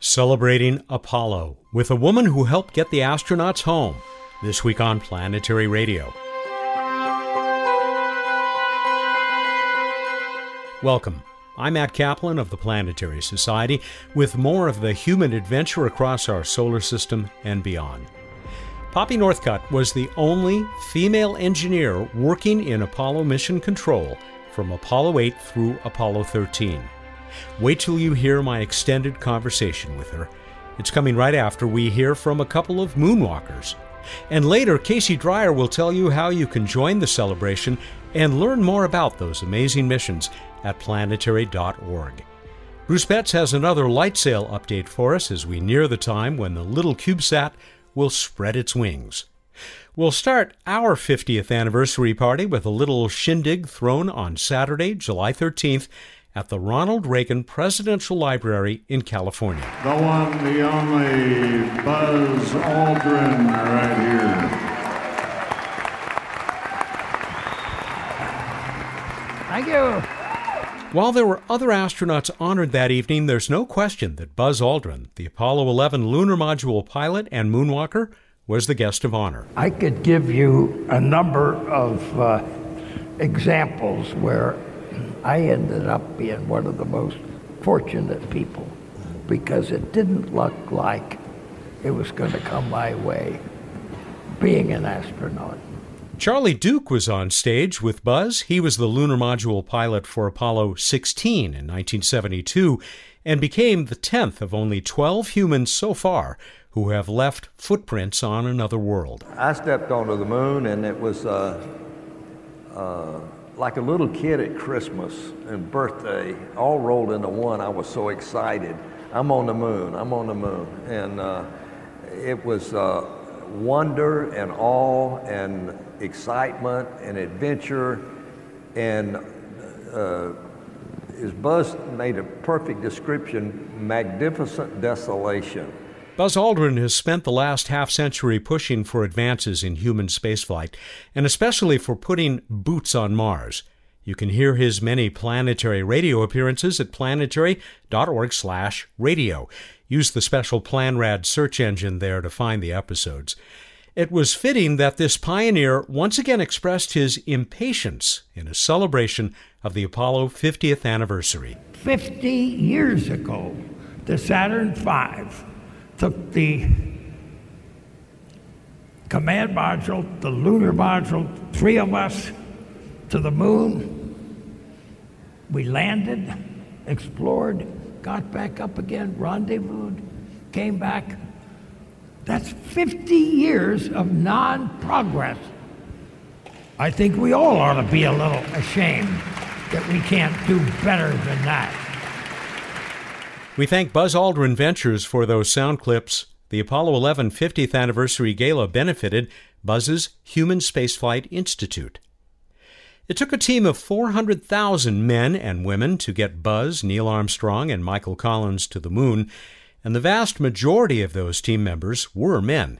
Celebrating Apollo with a woman who helped get the astronauts home. This week on Planetary Radio. Welcome. I'm Matt Kaplan of the Planetary Society with more of the human adventure across our solar system and beyond. Poppy Northcutt was the only female engineer working in Apollo mission control from Apollo 8 through Apollo 13. Wait till you hear my extended conversation with her. It's coming right after we hear from a couple of moonwalkers. And later, Casey Dreyer will tell you how you can join the celebration and learn more about those amazing missions at planetary.org. Bruce Betts has another LightSail update for us as we near the time when the little CubeSat will spread its wings. We'll start our 50th anniversary party with a little shindig thrown on Saturday, July 13th at the Ronald Reagan Presidential Library in California. The one, the only Buzz Aldrin right here. Thank you. While there were other astronauts honored that evening, there's no question that Buzz Aldrin, the Apollo 11 lunar module pilot and moonwalker, was the guest of honor. I could give you a number of uh, examples where I ended up being one of the most fortunate people because it didn't look like it was going to come my way being an astronaut. Charlie Duke was on stage with Buzz. He was the lunar module pilot for Apollo 16 in 1972 and became the 10th of only 12 humans so far who have left footprints on another world. I stepped onto the moon and it was uh, uh, like a little kid at Christmas and birthday, all rolled into one. I was so excited. I'm on the moon. I'm on the moon, and uh, it was uh, wonder and awe and excitement and adventure, and uh, as Buzz made a perfect description, magnificent desolation. Buzz Aldrin has spent the last half century pushing for advances in human spaceflight, and especially for putting boots on Mars. You can hear his many planetary radio appearances at planetary.org/radio. Use the special PlanRad search engine there to find the episodes. It was fitting that this pioneer once again expressed his impatience in a celebration of the Apollo 50th anniversary. 50 years ago, the Saturn V took the command module, the lunar module, three of us to the moon. We landed, explored, got back up again, rendezvoused, came back. That's 50 years of non progress. I think we all ought to be a little ashamed that we can't do better than that. We thank Buzz Aldrin Ventures for those sound clips. The Apollo 11 50th anniversary gala benefited Buzz's Human Spaceflight Institute. It took a team of 400,000 men and women to get Buzz, Neil Armstrong, and Michael Collins to the moon, and the vast majority of those team members were men.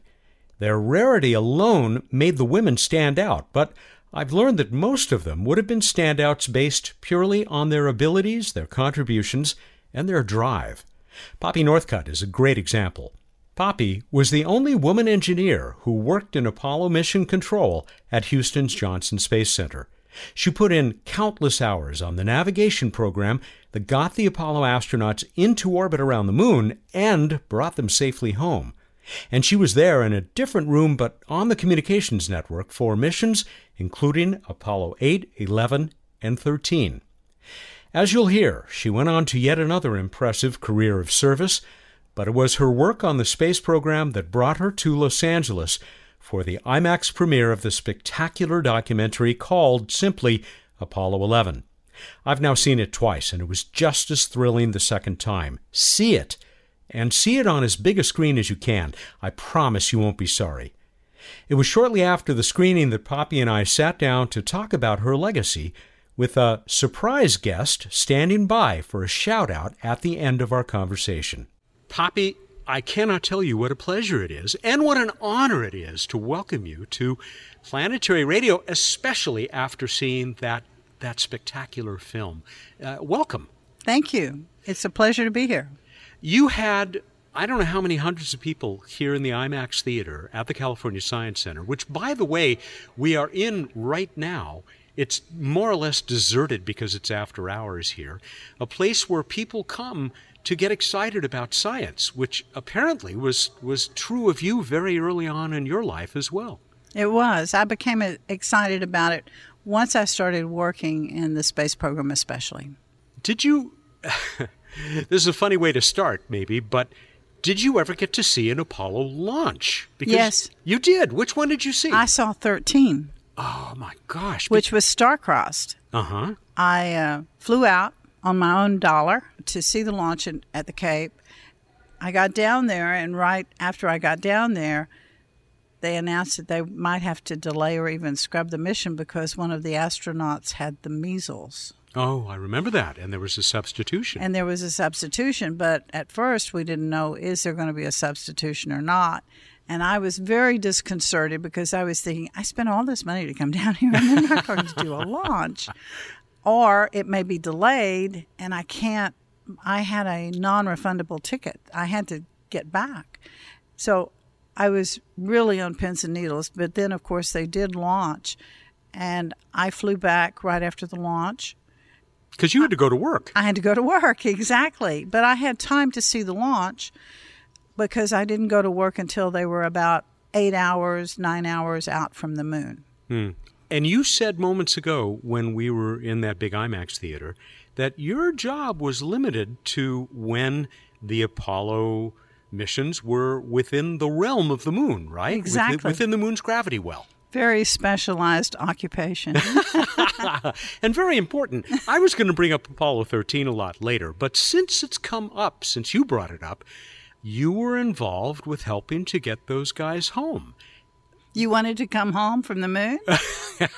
Their rarity alone made the women stand out, but I've learned that most of them would have been standouts based purely on their abilities, their contributions, and their drive. Poppy Northcutt is a great example. Poppy was the only woman engineer who worked in Apollo mission control at Houston's Johnson Space Center. She put in countless hours on the navigation program that got the Apollo astronauts into orbit around the moon and brought them safely home. And she was there in a different room but on the communications network for missions including Apollo 8, 11, and 13. As you'll hear, she went on to yet another impressive career of service, but it was her work on the space program that brought her to Los Angeles for the IMAX premiere of the spectacular documentary called simply Apollo 11. I've now seen it twice, and it was just as thrilling the second time. See it, and see it on as big a screen as you can. I promise you won't be sorry. It was shortly after the screening that Poppy and I sat down to talk about her legacy with a surprise guest standing by for a shout out at the end of our conversation. Poppy, I cannot tell you what a pleasure it is and what an honor it is to welcome you to Planetary Radio, especially after seeing that, that spectacular film. Uh, welcome. Thank you. It's a pleasure to be here. You had I don't know how many hundreds of people here in the IMAX Theater at the California Science Center, which, by the way, we are in right now. It's more or less deserted because it's after hours here. A place where people come to get excited about science, which apparently was, was true of you very early on in your life as well. It was. I became excited about it once I started working in the space program, especially. Did you? this is a funny way to start, maybe, but did you ever get to see an Apollo launch? Because yes. You did. Which one did you see? I saw 13. Oh, my gosh. Which was star-crossed. Uh-huh. I uh, flew out on my own dollar to see the launch in, at the Cape. I got down there, and right after I got down there, they announced that they might have to delay or even scrub the mission because one of the astronauts had the measles. Oh, I remember that. And there was a substitution. And there was a substitution, but at first we didn't know is there going to be a substitution or not. And I was very disconcerted because I was thinking, I spent all this money to come down here and they're not going to do a launch. Or it may be delayed and I can't, I had a non refundable ticket. I had to get back. So I was really on pins and needles. But then, of course, they did launch. And I flew back right after the launch. Because you had to go to work. I had to go to work, exactly. But I had time to see the launch because I didn't go to work until they were about eight hours, nine hours out from the moon. Hmm. And you said moments ago when we were in that big IMAX theater that your job was limited to when the Apollo missions were within the realm of the moon, right? Exactly. Within, within the moon's gravity well. Very specialized occupation. and very important. I was going to bring up Apollo 13 a lot later, but since it's come up, since you brought it up, you were involved with helping to get those guys home. You wanted to come home from the moon?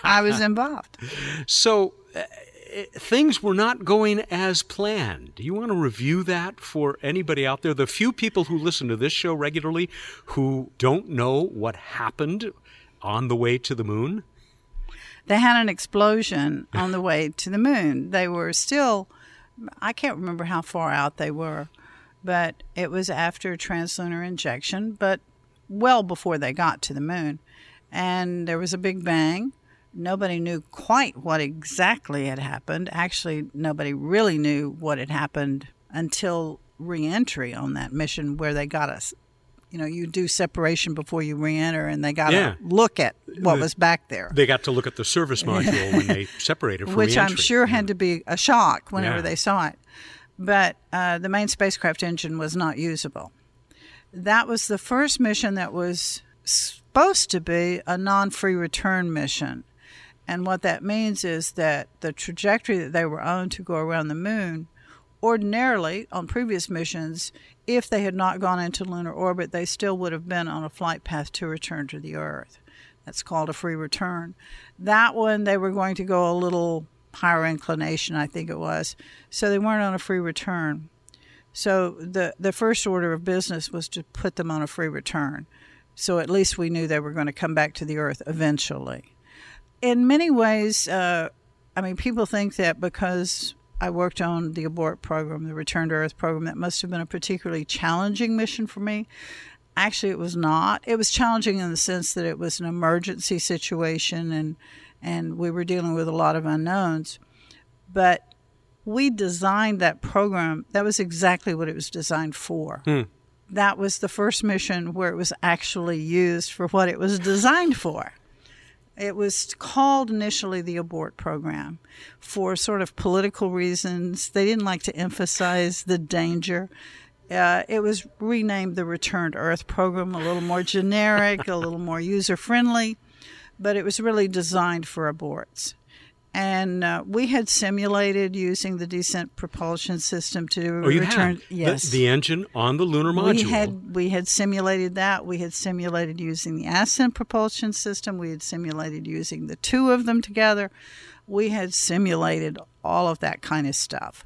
I was involved. So uh, things were not going as planned. Do you want to review that for anybody out there? The few people who listen to this show regularly who don't know what happened on the way to the moon? They had an explosion on the way to the moon. They were still, I can't remember how far out they were, but it was after translunar injection, but well before they got to the moon. And there was a big bang. Nobody knew quite what exactly had happened. Actually, nobody really knew what had happened until reentry on that mission where they got us you know, you do separation before you re-enter, and they got to yeah. look at what the, was back there. They got to look at the service module when they separated from which re-entry. I'm sure had to be a shock whenever yeah. they saw it. But uh, the main spacecraft engine was not usable. That was the first mission that was supposed to be a non-free return mission. And what that means is that the trajectory that they were on to go around the moon, ordinarily on previous missions, if they had not gone into lunar orbit, they still would have been on a flight path to return to the Earth. That's called a free return. That one, they were going to go a little higher inclination, I think it was. So they weren't on a free return. So the, the first order of business was to put them on a free return. So at least we knew they were going to come back to the Earth eventually. In many ways, uh, I mean, people think that because I worked on the abort program, the return to Earth program. That must have been a particularly challenging mission for me. Actually, it was not. It was challenging in the sense that it was an emergency situation and and we were dealing with a lot of unknowns. But we designed that program. That was exactly what it was designed for. Hmm. That was the first mission where it was actually used for what it was designed for. It was called initially the abort program for sort of political reasons. They didn't like to emphasize the danger. Uh, it was renamed the Return to Earth program, a little more generic, a little more user friendly, but it was really designed for aborts and uh, we had simulated using the descent propulsion system to oh, you return. Had yes, the, the, engine on the lunar module. We had we had simulated that. We had simulated using the ascent propulsion system. We had simulated using the two of them together. We had simulated all of that kind of stuff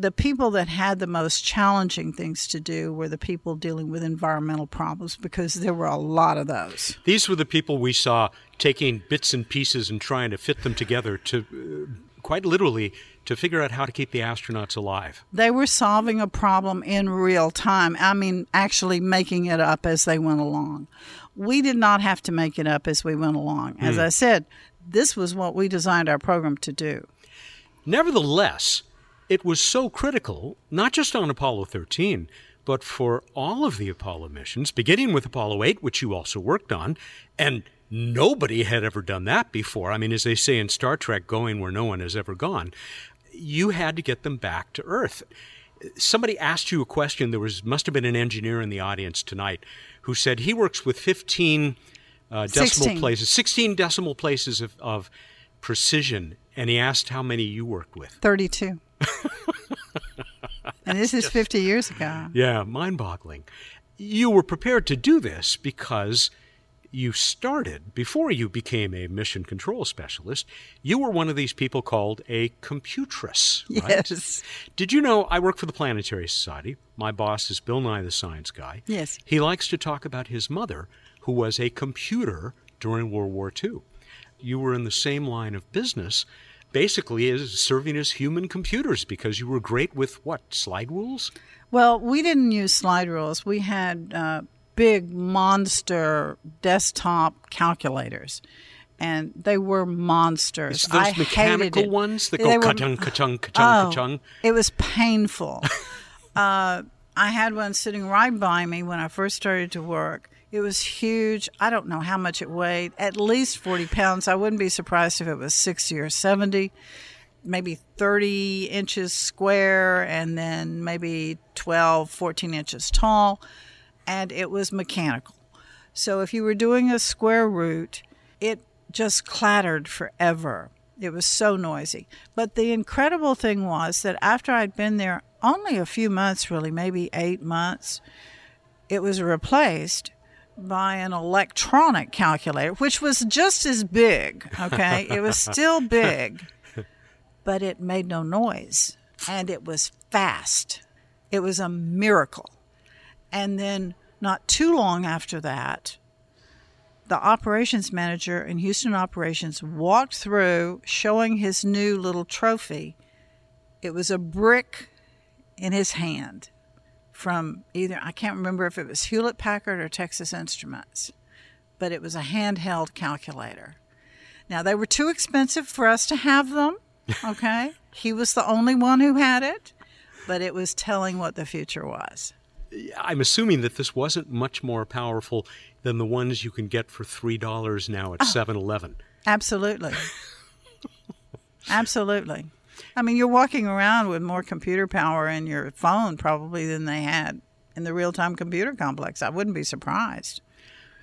the people that had the most challenging things to do were the people dealing with environmental problems because there were a lot of those. These were the people we saw taking bits and pieces and trying to fit them together to uh, quite literally to figure out how to keep the astronauts alive. They were solving a problem in real time. I mean, actually making it up as they went along. We did not have to make it up as we went along. As I said, this was what we designed our program to do. Nevertheless, it was so critical, not just on Apollo 13, but for all of the Apollo missions, beginning with Apollo 8, which you also worked on, and nobody had ever done that before. I mean, as they say in Star Trek, going where no one has ever gone, you had to get them back to Earth. Somebody asked you a question. There was must have been an engineer in the audience tonight who said he works with 15 uh, decimal 16. places, 16 decimal places of, of precision, and he asked how many you worked with. 32. and this is 50 years ago. Yeah, mind boggling. You were prepared to do this because you started, before you became a mission control specialist, you were one of these people called a computress. Right? Yes. Did you know I work for the Planetary Society? My boss is Bill Nye the Science Guy. Yes. He likes to talk about his mother, who was a computer during World War II. You were in the same line of business, basically as serving as human computers because you were great with what, slide rules? Well, we didn't use slide rules. We had uh, big monster desktop calculators, and they were monsters. It's those I mechanical ones that go ka-chung, ka-chung, ka-chung, Oh, ka-chung. It was painful. uh, I had one sitting right by me when I first started to work. It was huge. I don't know how much it weighed, at least 40 pounds. I wouldn't be surprised if it was 60 or 70, maybe 30 inches square, and then maybe 12, 14 inches tall. And it was mechanical. So if you were doing a square root, it just clattered forever. It was so noisy. But the incredible thing was that after I'd been there only a few months, really, maybe eight months, it was replaced by an electronic calculator, which was just as big. Okay. it was still big, but it made no noise and it was fast. It was a miracle. And then, not too long after that, the operations manager in Houston operations walked through showing his new little trophy. It was a brick in his hand from either, I can't remember if it was Hewlett Packard or Texas Instruments, but it was a handheld calculator. Now, they were too expensive for us to have them, okay? he was the only one who had it, but it was telling what the future was. I'm assuming that this wasn't much more powerful than the ones you can get for $3 now at 7 Eleven. Absolutely. Absolutely. I mean, you're walking around with more computer power in your phone probably than they had in the real time computer complex. I wouldn't be surprised.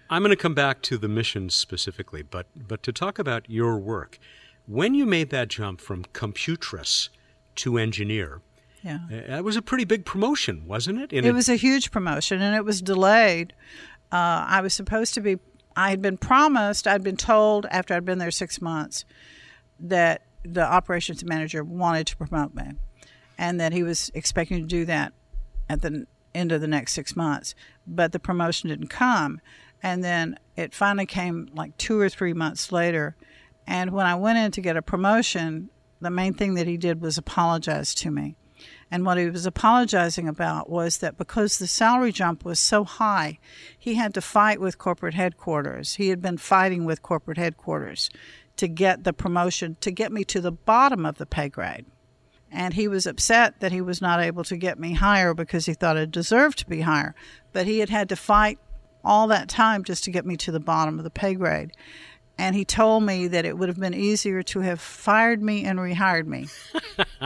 I'm going to come back to the missions specifically, but, but to talk about your work, when you made that jump from computress to engineer, Yeah. uh, that was a pretty big promotion, wasn't it? In It a- was a huge promotion and it was delayed. Uh, I was supposed to be, I had been promised, I'd been told after I'd been there six months that the operations manager wanted to promote me and that he was expecting to do that at the end of the next six months. But the promotion didn't come. And then it finally came like two or three months later. And when I went in to get a promotion, the main thing that he did was apologize to me. And what he was apologizing about was that because the salary jump was so high, he had to fight with corporate headquarters. He had been fighting with corporate headquarters to get the promotion, to get me to the bottom of the pay grade. And he was upset that he was not able to get me higher because he thought I deserved to be higher. But he had had to fight all that time just to get me to the bottom of the pay grade. And he told me that it would have been easier to have fired me and rehired me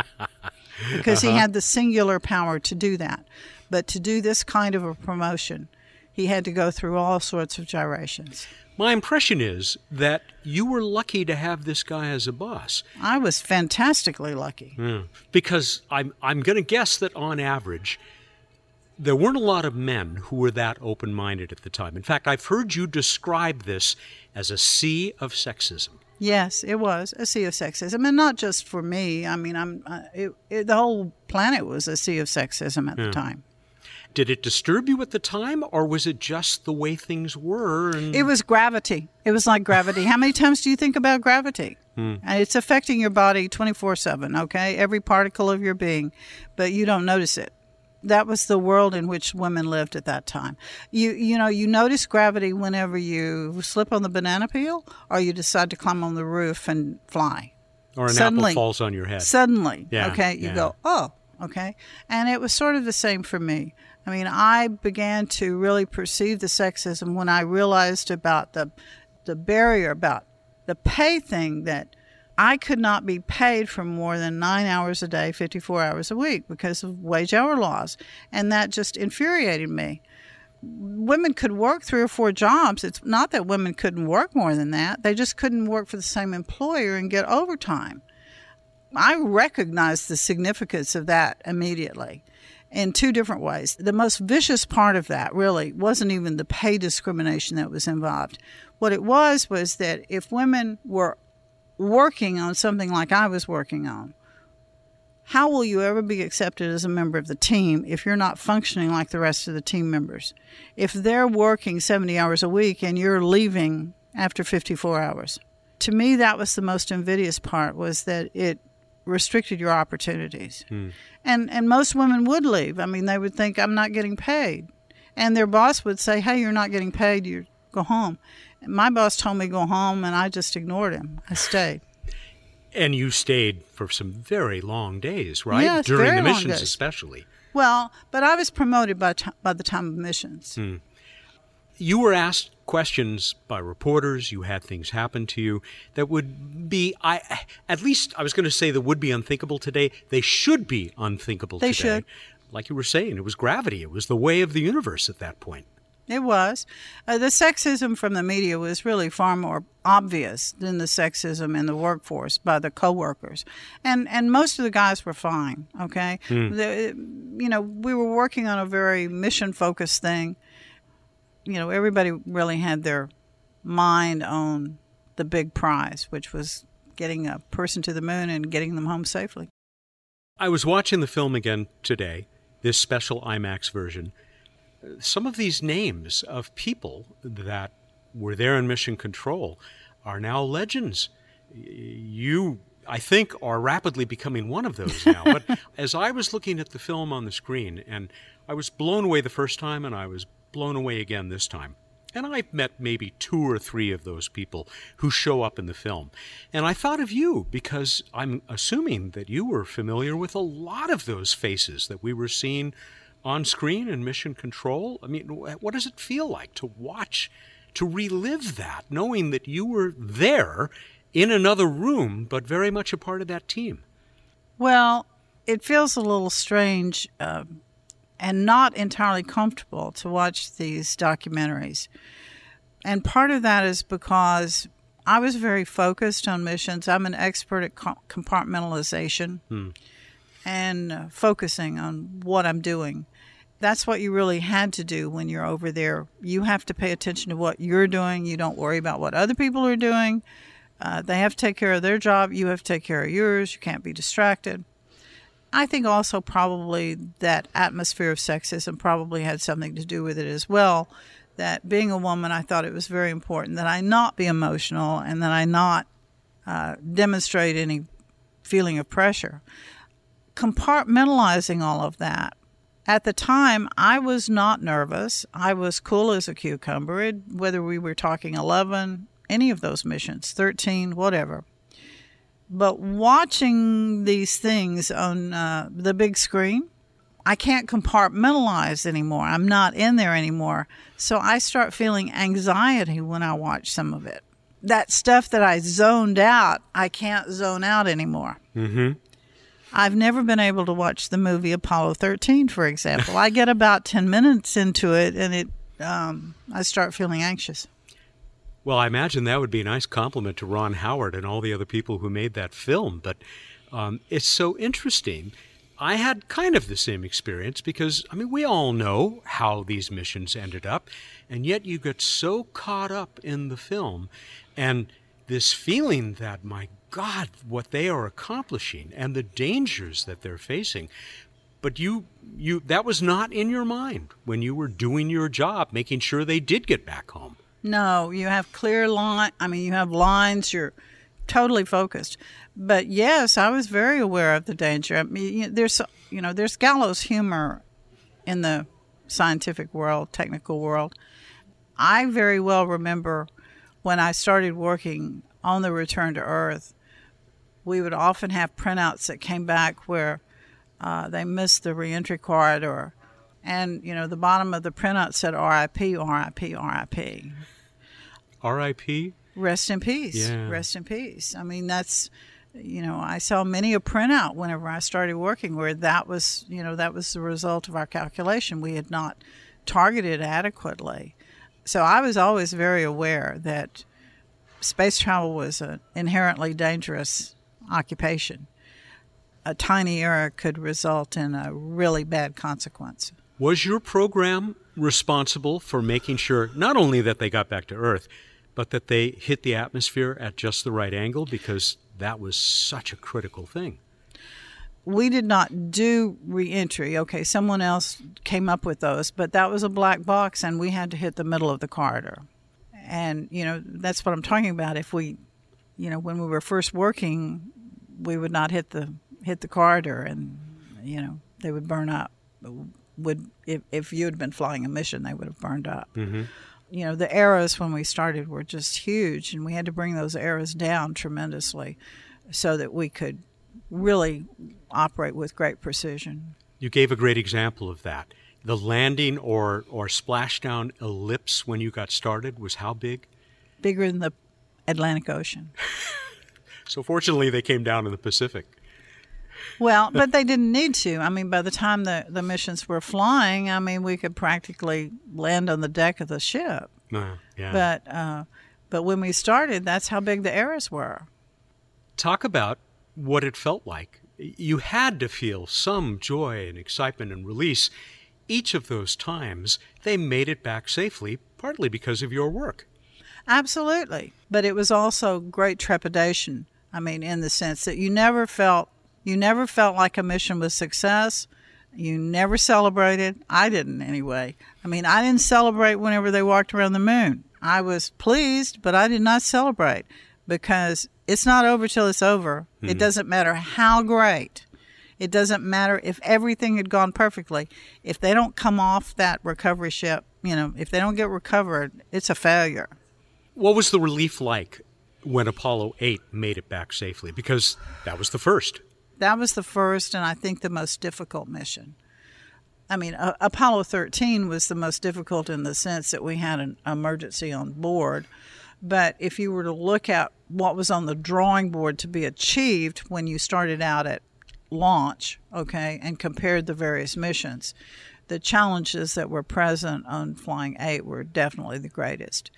because he uh-huh. had the singular power to do that. But to do this kind of a promotion, he had to go through all sorts of gyrations. My impression is that you were lucky to have this guy as a boss. I was fantastically lucky. Yeah. Because I'm, I'm going to guess that on average, there weren't a lot of men who were that open minded at the time. In fact, I've heard you describe this as a sea of sexism. Yes, it was a sea of sexism, and not just for me. I mean, I'm uh, it, it, the whole planet was a sea of sexism at the time. Did it disturb you at the time, or was it just the way things were? And It was gravity. It was like gravity. How many times do you think about gravity? Hmm. And it's affecting your body 24 7, okay? Every particle of your being, but you don't notice it. That was the world in which women lived at that time. You you know, you notice gravity whenever you slip on the banana peel or you decide to climb on the roof and fly. Or an Suddenly- apple falls on your head. Suddenly, Yeah, okay, you yeah. go, oh, okay. And it was sort of the same for me. I mean, I began to really perceive the sexism when I realized about the the barrier about the pay thing that I could not be paid for more than nine hours a day, 54 hours a week because of wage hour laws. And that just infuriated me. Women could work three or four jobs. It's not that women couldn't work more than that, they just couldn't work for the same employer and get overtime. I recognized the significance of that immediately in two different ways. The most vicious part of that really wasn't even the pay discrimination that was involved. What it was was that if women were working on something like I was working on, how will you ever be accepted as a member of the team if you're not functioning like the rest of the team members? If they're working 70 hours a week and you're leaving after 54 hours. To me that was the most invidious part was that it restricted your opportunities. Hmm. And and most women would leave. I mean, they would think I'm not getting paid. And their boss would say, "Hey, you're not getting paid. You go home." And my boss told me go home and I just ignored him. I stayed. And you stayed for some very long days, right? Yes, During very the long missions, days. especially. Well, but I was promoted by t- by the time of missions. Hmm. You were asked questions by reporters. You had things happen to you that would be, I at least I was going to say that would be unthinkable today. They should be unthinkable They today. should. Like you were saying, it was gravity. It was the way of the universe at that point. It was. Uh, the sexism from the media was really far more obvious than the sexism in the workforce by the coworkers, and and most of the guys were fine. Okay, the, you know we were working on a very mission focused thing. You know everybody really had their mind on the big prize, which was getting a person to the moon and getting them home safely. I was watching the film again today, this special IMAX version. Some of these names of people that were there in Mission Control are now legends. You, I think, are rapidly becoming one of those now. but as I was looking at the film on the screen, and I was blown away the first time, and I was blown away again this time. And I've met maybe two or three of those people who show up in the film. And I thought of you because I'm assuming that you were familiar with a lot of those faces that we were seeing on screen in Mission Control. I mean, what does it feel like to watch, to relive that, knowing that you were there in another room, but very much a part of that team? Well, it feels a little strange um, and not entirely comfortable to watch these documentaries. And part of that is because I was very focused on missions. I'm an expert at co- compartmentalization and uh, focusing on what I'm doing. That's what you really had to do when you're over there. You have to pay attention to what you're doing. You don't worry about what other people are doing. Uh, they have to take care of their job. You have to take care of yours. You can't be distracted. I think also probably that atmosphere of sexism probably had something to do with it as well. That being a woman, I thought it was very important that I not be emotional and that I not uh, demonstrate any feeling of pressure. Compartmentalizing all of that. At the time, I was not nervous. I was cool as a cucumber, whether we were talking 11, any of those missions, 13, whatever. But watching these things on uh, the big screen, I can't compartmentalize anymore. I'm not in there anymore. So I start feeling anxiety when I watch some of it. That stuff that I zoned out, I can't zone out anymore. Mm-hmm. I've never been able to watch the movie Apollo 13, for example. I get about 10 minutes into it and it, um, I start feeling anxious. Well, I imagine that would be a nice compliment to Ron Howard and all the other people who made that film. But um, it's so interesting. I had kind of the same experience because, I mean, we all know how these missions ended up, and yet you get so caught up in the film and this feeling that, my God, what they are accomplishing and the dangers that they're facing. But you, you, that was not in your mind when you were doing your job, making sure they did get back home. No, you have clear line. I mean, you have lines. You're totally focused. But yes, I was very aware of the danger. I mean, there's you know there's gallows humor in the scientific world, technical world. I very well remember when I started working on the return to Earth, we would often have printouts that came back where uh, they missed the reentry corridor, and you know the bottom of the printout said "R.I.P. R.I.P. R.I.P." R.I.P. Rest in peace. Yeah. Rest in peace. I mean, that's you know, I saw many a printout whenever I started working where that was, you know, that was the result of our calculation. We had not targeted adequately. So I was always very aware that space travel was an inherently dangerous occupation. A tiny error could result in a really bad consequence. Was your program responsible for making sure not only that they got back to Earth, but that they hit the atmosphere at just the right angle? Because that was such a critical thing. We did not do reentry. Okay, someone else came up with those, but that was a black box, and we had to hit the middle of the corridor. And you know that's what I'm talking about. If we, you know, when we were first working, we would not hit the hit the corridor, and you know they would burn up. Would if if you had been flying a mission, they would have burned up. Mm-hmm you know, the errors when we started were just huge, and we had to bring those errors down tremendously so that we could really operate with great precision. You gave a great example of that. The landing or, or splashdown ellipse when you got started was how big? Bigger than the Atlantic Ocean. so, fortunately, they came down in the Pacific. Well, but they didn't need to. I mean, by the time the, the missions were flying, I mean, we could practically land on the deck of the ship. Uh, yeah. But uh, but when we started, that's how big the errors were. Talk about what it felt like. You had to feel some joy and excitement and release. Each of those times, they made it back safely, partly because of your work. Absolutely. But it was also great trepidation. I mean, in the sense that you never felt you never felt like a mission was success. You never celebrated. I didn't anyway. I mean, I didn't celebrate whenever they walked around the moon. I was pleased, but I did not celebrate because it's not over till it's over. Mm-hmm. It doesn't matter how great. It doesn't matter if everything had gone perfectly. If they don't come off that recovery ship, you know, if they don't get recovered, it's a failure. What was the relief like when Apollo 8 made it back safely? Because that was the first. That was the first and I think the most difficult mission. I mean, uh, Apollo 13 was the most difficult in the sense that we had an emergency on board. But if you were to look at what was on the drawing board to be achieved when you started out at launch, okay, and compared the various missions, the challenges that were present on Flying 8 were definitely the greatest.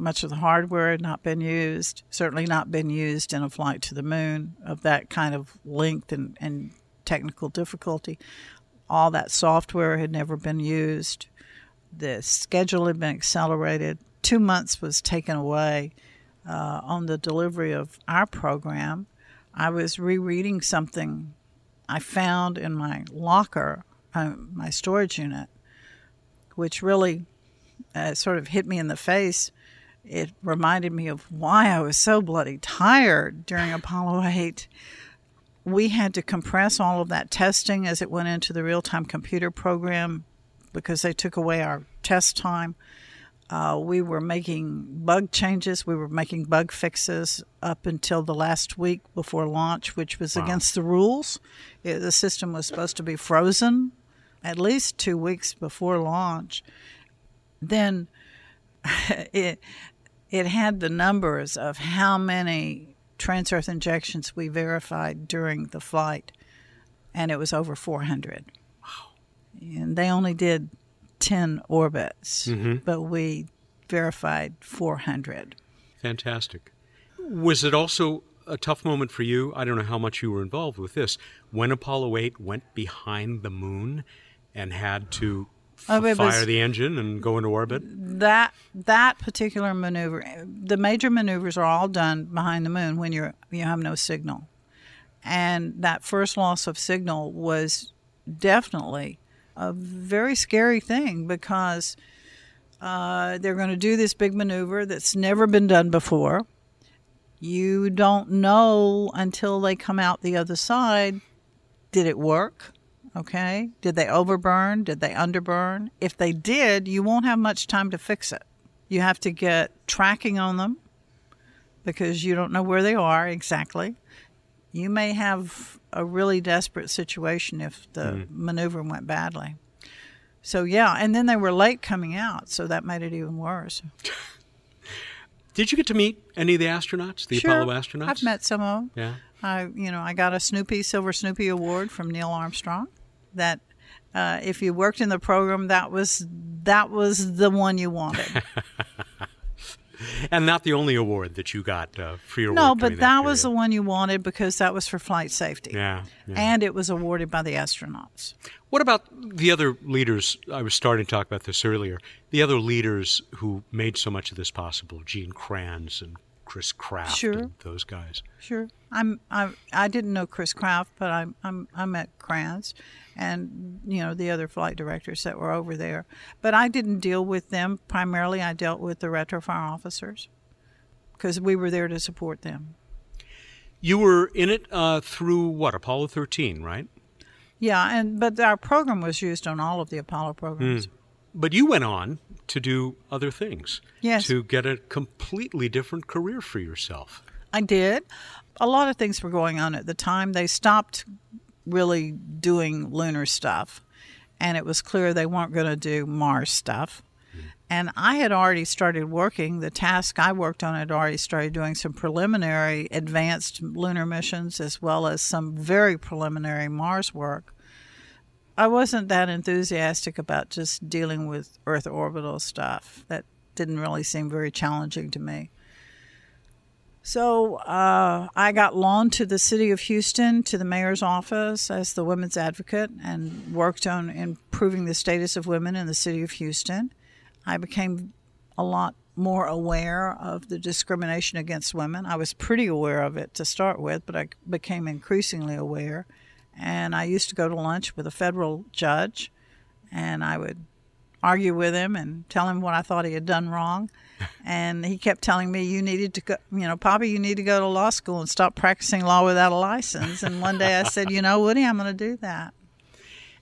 Much of the hardware had not been used, certainly not been used in a flight to the moon of that kind of length and, and technical difficulty. All that software had never been used. The schedule had been accelerated. Two months was taken away uh, on the delivery of our program. I was rereading something I found in my locker, uh, my storage unit, which really uh, sort of hit me in the face it reminded me of why I was so bloody tired during Apollo 8. We had to compress all of that testing as it went into the real time computer program because they took away our test time. Uh, we were making bug changes, we were making bug fixes up until the last week before launch, which was wow. against the rules. It, the system was supposed to be frozen at least two weeks before launch. Then it it had the numbers of how many trans-earth injections we verified during the flight, and it was over 400. Wow! And they only did 10 orbits, mm-hmm. but we verified 400. Fantastic. Was it also a tough moment for you? I don't know how much you were involved with this. When Apollo 8 went behind the moon and had to oh, fire the engine and go into orbit? That that particular maneuver, the major maneuvers are all done behind the moon when you're you have no signal, and that first loss of signal was definitely a very scary thing because uh, they're going to do this big maneuver that's never been done before. You don't know until they come out the other side. Did it work? Okay. Did they overburn? Did they underburn? If they did, you won't have much time to fix it. You have to get tracking on them because you don't know where they are exactly. You may have a really desperate situation if the mm. maneuver went badly. So, yeah, and then they were late coming out, so that made it even worse. Did you get to meet any of the astronauts, the sure. Apollo astronauts? I've met some of them. Yeah. I, you know, I got a Snoopy Silver Snoopy Award from Neil Armstrong. That, uh, if you worked in the program, that was that was the one you wanted. and not the only award that you got uh, for your no, work. No, but that, that was the one you wanted because that was for flight safety. Yeah, yeah, And it was awarded by the astronauts. What about the other leaders? I was starting to talk about this earlier. The other leaders who made so much of this possible, Gene Kranz and Chris Kraft, sure. those guys. Sure, I'm. I I didn't know Chris Kraft, but I'm I'm I met Kranz, and you know the other flight directors that were over there. But I didn't deal with them primarily. I dealt with the retrofire officers because we were there to support them. You were in it uh, through what Apollo 13, right? Yeah, and but our program was used on all of the Apollo programs. Mm. But you went on to do other things. Yes. To get a completely different career for yourself. I did. A lot of things were going on at the time. They stopped really doing lunar stuff, and it was clear they weren't going to do Mars stuff. Hmm. And I had already started working. The task I worked on had already started doing some preliminary advanced lunar missions as well as some very preliminary Mars work. I wasn't that enthusiastic about just dealing with Earth orbital stuff. That didn't really seem very challenging to me. So uh, I got loaned to the city of Houston, to the mayor's office as the women's advocate, and worked on improving the status of women in the city of Houston. I became a lot more aware of the discrimination against women. I was pretty aware of it to start with, but I became increasingly aware. And I used to go to lunch with a federal judge, and I would argue with him and tell him what I thought he had done wrong. And he kept telling me, "You needed to go, you know, Poppy, you need to go to law school and stop practicing law without a license." And one day I said, "You know, Woody, I'm going to do that."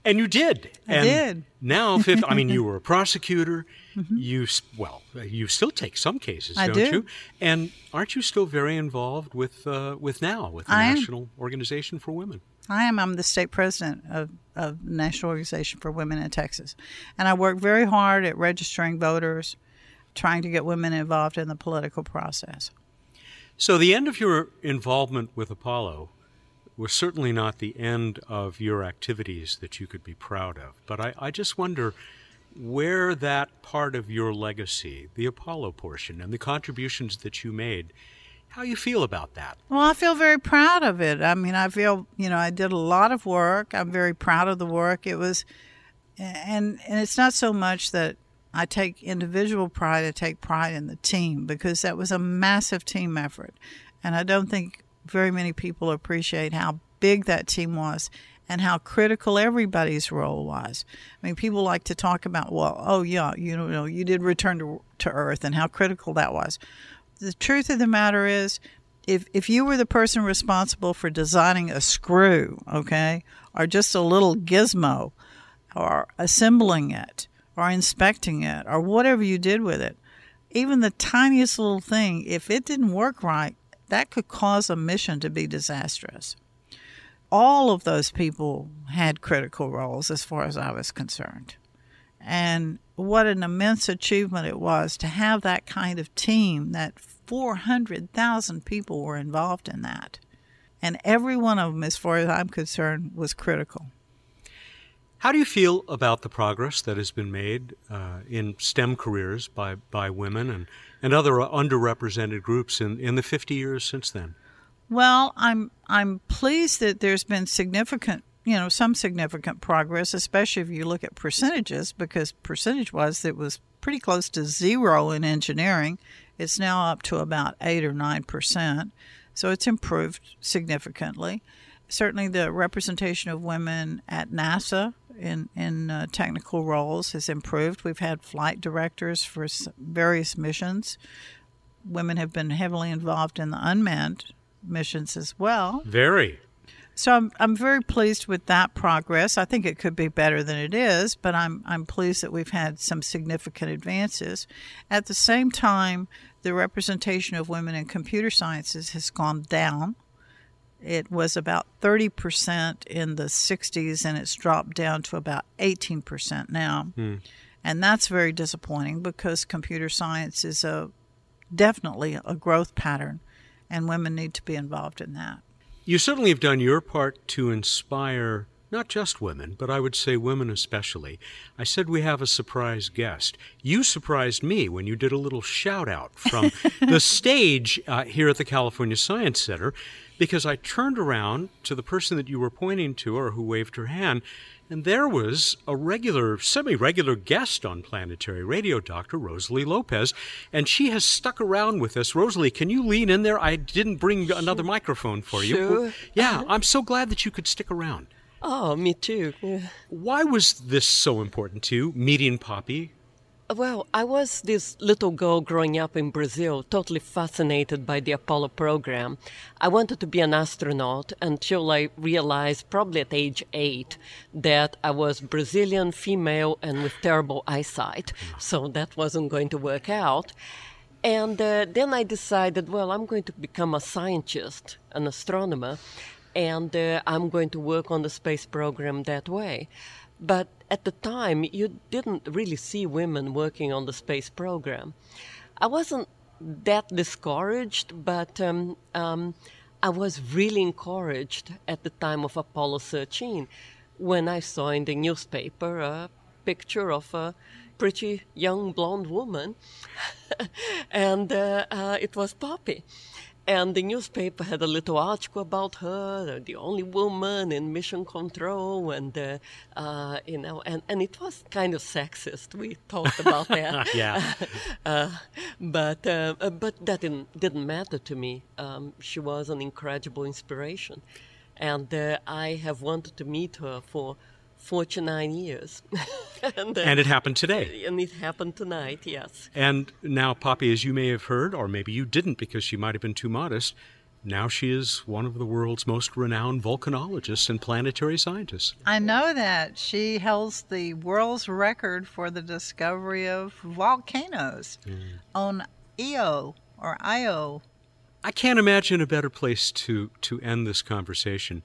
And you did. I and did. Now, fifth, I mean, you were a prosecutor. Mm-hmm. You well, you still take some cases, I don't do. you? And aren't you still very involved with uh, with now with the I National am. Organization for Women? I am. I'm the state president of, of National Organization for Women in Texas, and I work very hard at registering voters, trying to get women involved in the political process. So the end of your involvement with Apollo was certainly not the end of your activities that you could be proud of. But I, I just wonder where that part of your legacy, the Apollo portion, and the contributions that you made, how you feel about that. Well, I feel very proud of it. I mean, I feel, you know, I did a lot of work. I'm very proud of the work. It was and and it's not so much that I take individual pride, I take pride in the team because that was a massive team effort. And I don't think very many people appreciate how big that team was and how critical everybody's role was. I mean, people like to talk about, well, oh yeah, you know, you did return to to Earth and how critical that was. The truth of the matter is, if if you were the person responsible for designing a screw, okay, or just a little gizmo, or assembling it, or inspecting it, or whatever you did with it, even the tiniest little thing, if it didn't work right, that could cause a mission to be disastrous. All of those people had critical roles as far as I was concerned. And what an immense achievement it was to have that kind of team that 400,000 people were involved in that. And every one of them, as far as I'm concerned, was critical. How do you feel about the progress that has been made uh, in STEM careers by, by women and and other underrepresented groups in, in the 50 years since then? Well, I'm I'm pleased that there's been significant, you know, some significant progress, especially if you look at percentages, because percentage-wise, it was pretty close to zero in engineering. It's now up to about eight or nine percent, so it's improved significantly. Certainly, the representation of women at NASA in in uh, technical roles has improved. We've had flight directors for various missions. women have been heavily involved in the unmanned missions as well. Very. So I'm I'm very pleased with that progress. I think it could be better than it is, but I'm I'm pleased that we've had some significant advances. At the same time, the representation of women in computer sciences has gone down. It was about 30% in the 60s and it's dropped down to about 18% now. Hmm. And that's very disappointing because computer science is a definitely a growth pattern and women need to be involved in that. You certainly have done your part to inspire not just women, but I would say women especially. I said we have a surprise guest. You surprised me when you did a little shout out from the stage uh, here at the California Science Center because I turned around to the person that you were pointing to or who waved her hand, and there was a regular, semi regular guest on Planetary Radio, Dr. Rosaly Lopes, and she has stuck around with us. Rosaly, can you lean in there? I didn't bring sure. another microphone for you. Sure. Yeah, I'm so glad that you could stick around. Oh, me too. Yeah. Why was this so important to you, meeting Poppy? Well, I was this little girl growing up in Brazil, totally fascinated by the Apollo program. I wanted to be an astronaut until I realized, probably at age eight, that I was Brazilian, female, and with terrible eyesight. So that wasn't going to work out. And uh, then I decided, well, I'm going to become a scientist, an astronomer, and uh, I'm going to work on the space program that way. But at the time, you didn't really see women working on the space program. I wasn't that discouraged, but um, um, I was really encouraged at the time of Apollo 13 when I saw in the newspaper a picture of a pretty young blonde woman, and uh, uh, it was Poppy. And the newspaper had a little article about her, the only woman in mission control, and uh, uh, you know, and, and it was kind of sexist. We talked about that. yeah. Uh, but uh, but that didn't didn't matter to me. Um, she was an incredible inspiration, and uh, I have wanted to meet her for 49 years. and, uh, and, it happened today. And it happened tonight, yes. And now, Poppy, as you may have heard, or maybe you didn't because she might have been too modest, now she is one of the world's most renowned volcanologists and planetary scientists. I know that. She holds the world's record for the discovery of volcanoes mm. on Io or Io. I can't imagine a better place to, to end this conversation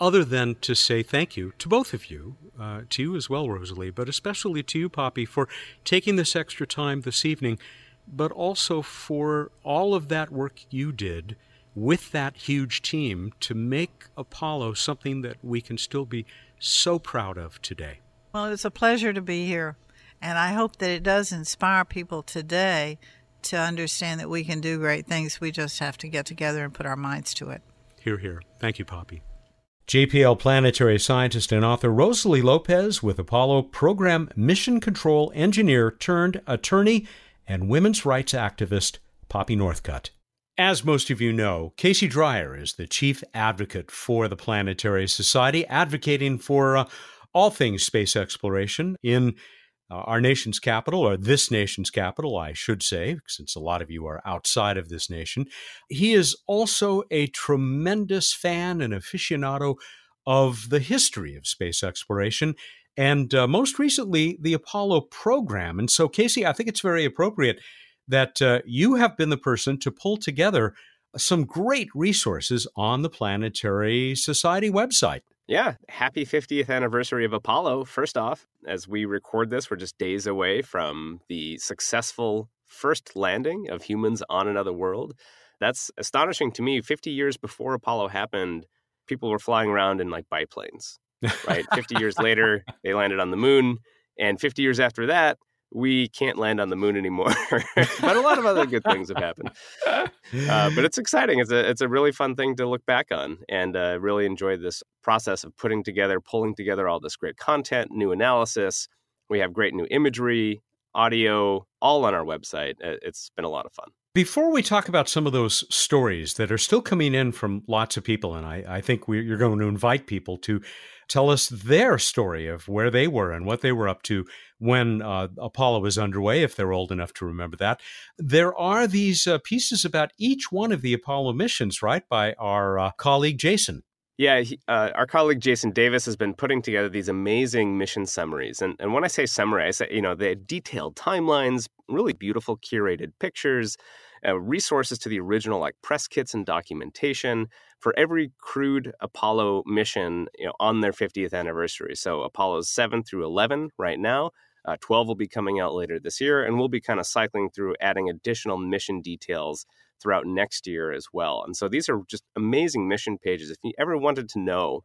other than to say thank you to both of you, uh, to you as well, Rosaly, but especially to you, Poppy, for taking this extra time this evening, but also for all of that work you did with that huge team to make Apollo something that we can still be so proud of today. Well, it's a pleasure to be here, and I hope that it does inspire people today to understand that we can do great things. We just have to get together and put our minds to it. Here, here. Thank you, Poppy. JPL planetary scientist and author Rosaly Lopes with Apollo program mission control engineer turned attorney and women's rights activist Poppy Northcutt. As most of you know, Casey Dreyer is the chief advocate for the Planetary Society, advocating for uh, all things space exploration in uh, our nation's capital, or this nation's capital, I should say, since a lot of you are outside of this nation. He is also a tremendous fan and aficionado of the history of space exploration and uh, most recently the Apollo program. And so, Casey, I think it's very appropriate that uh, you have been the person to pull together some great resources on the Planetary Society website. Yeah, happy 50th anniversary of Apollo. First off, as we record this, we're just days away from the successful first landing of humans on another world. That's astonishing to me. 50 years before Apollo happened, people were flying around in like biplanes, right? 50 years later, they landed on the moon. And 50 years after that, we can't land on the moon anymore. but a lot of other good things have happened. Uh, but it's exciting. It's a it's a really fun thing to look back on, and uh, really enjoyed this process of putting together, pulling together all this great content, new analysis. We have great new imagery, audio, all on our website. It's been a lot of fun. Before we talk about some of those stories that are still coming in from lots of people, and I, I think we, you're going to invite people to tell us their story of where they were and what they were up to when uh, Apollo was underway, if they're old enough to remember that. There are these uh, pieces about each one of the Apollo missions, right, by our uh, colleague Jason. Yeah, he, uh, our colleague Jason Davis has been putting together these amazing mission summaries. And, and when I say summary, I say, you know, they detailed timelines, really beautiful curated pictures, uh, resources to the original, like press kits and documentation for every crewed Apollo mission you know, on their 50th anniversary. So Apollo's 7 through 11 right now. Uh, 12 will be coming out later this year, and we'll be kind of cycling through adding additional mission details throughout next year as well. And so these are just amazing mission pages. If you ever wanted to know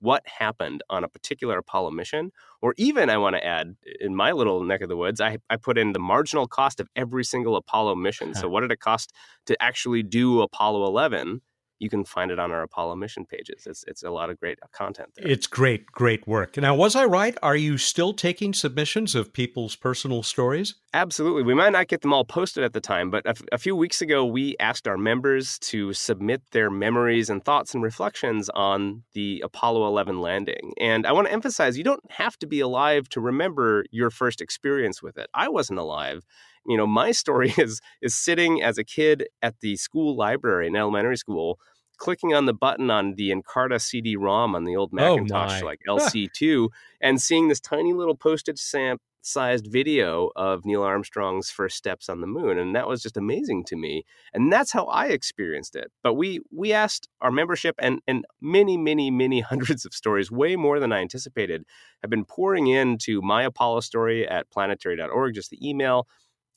what happened on a particular Apollo mission, or even I want to add in my little neck of the woods, I, I put in the marginal cost of every single Apollo mission. so, what did it cost to actually do Apollo 11? You can find it on our Apollo mission pages. It's it's a lot of great content there. It's great, great work. Now, was I right? Are you still taking submissions of people's personal stories? Absolutely. We might not get them all posted at the time, but a, f- a few weeks ago, we asked our members to submit their memories and thoughts and reflections on the Apollo 11 landing. And I want to emphasize you don't have to be alive to remember your first experience with it. I wasn't alive you know my story is is sitting as a kid at the school library in elementary school clicking on the button on the Encarta CD-ROM on the old oh, Macintosh, oh like LC2, and seeing this tiny little postage stamp sized video of Neil Armstrong's first steps on the moon and that was just amazing to me and that's how I experienced it. But we we asked our membership and and many many many hundreds of stories way more than I anticipated have been pouring into my Apollo story at planetary.org just the email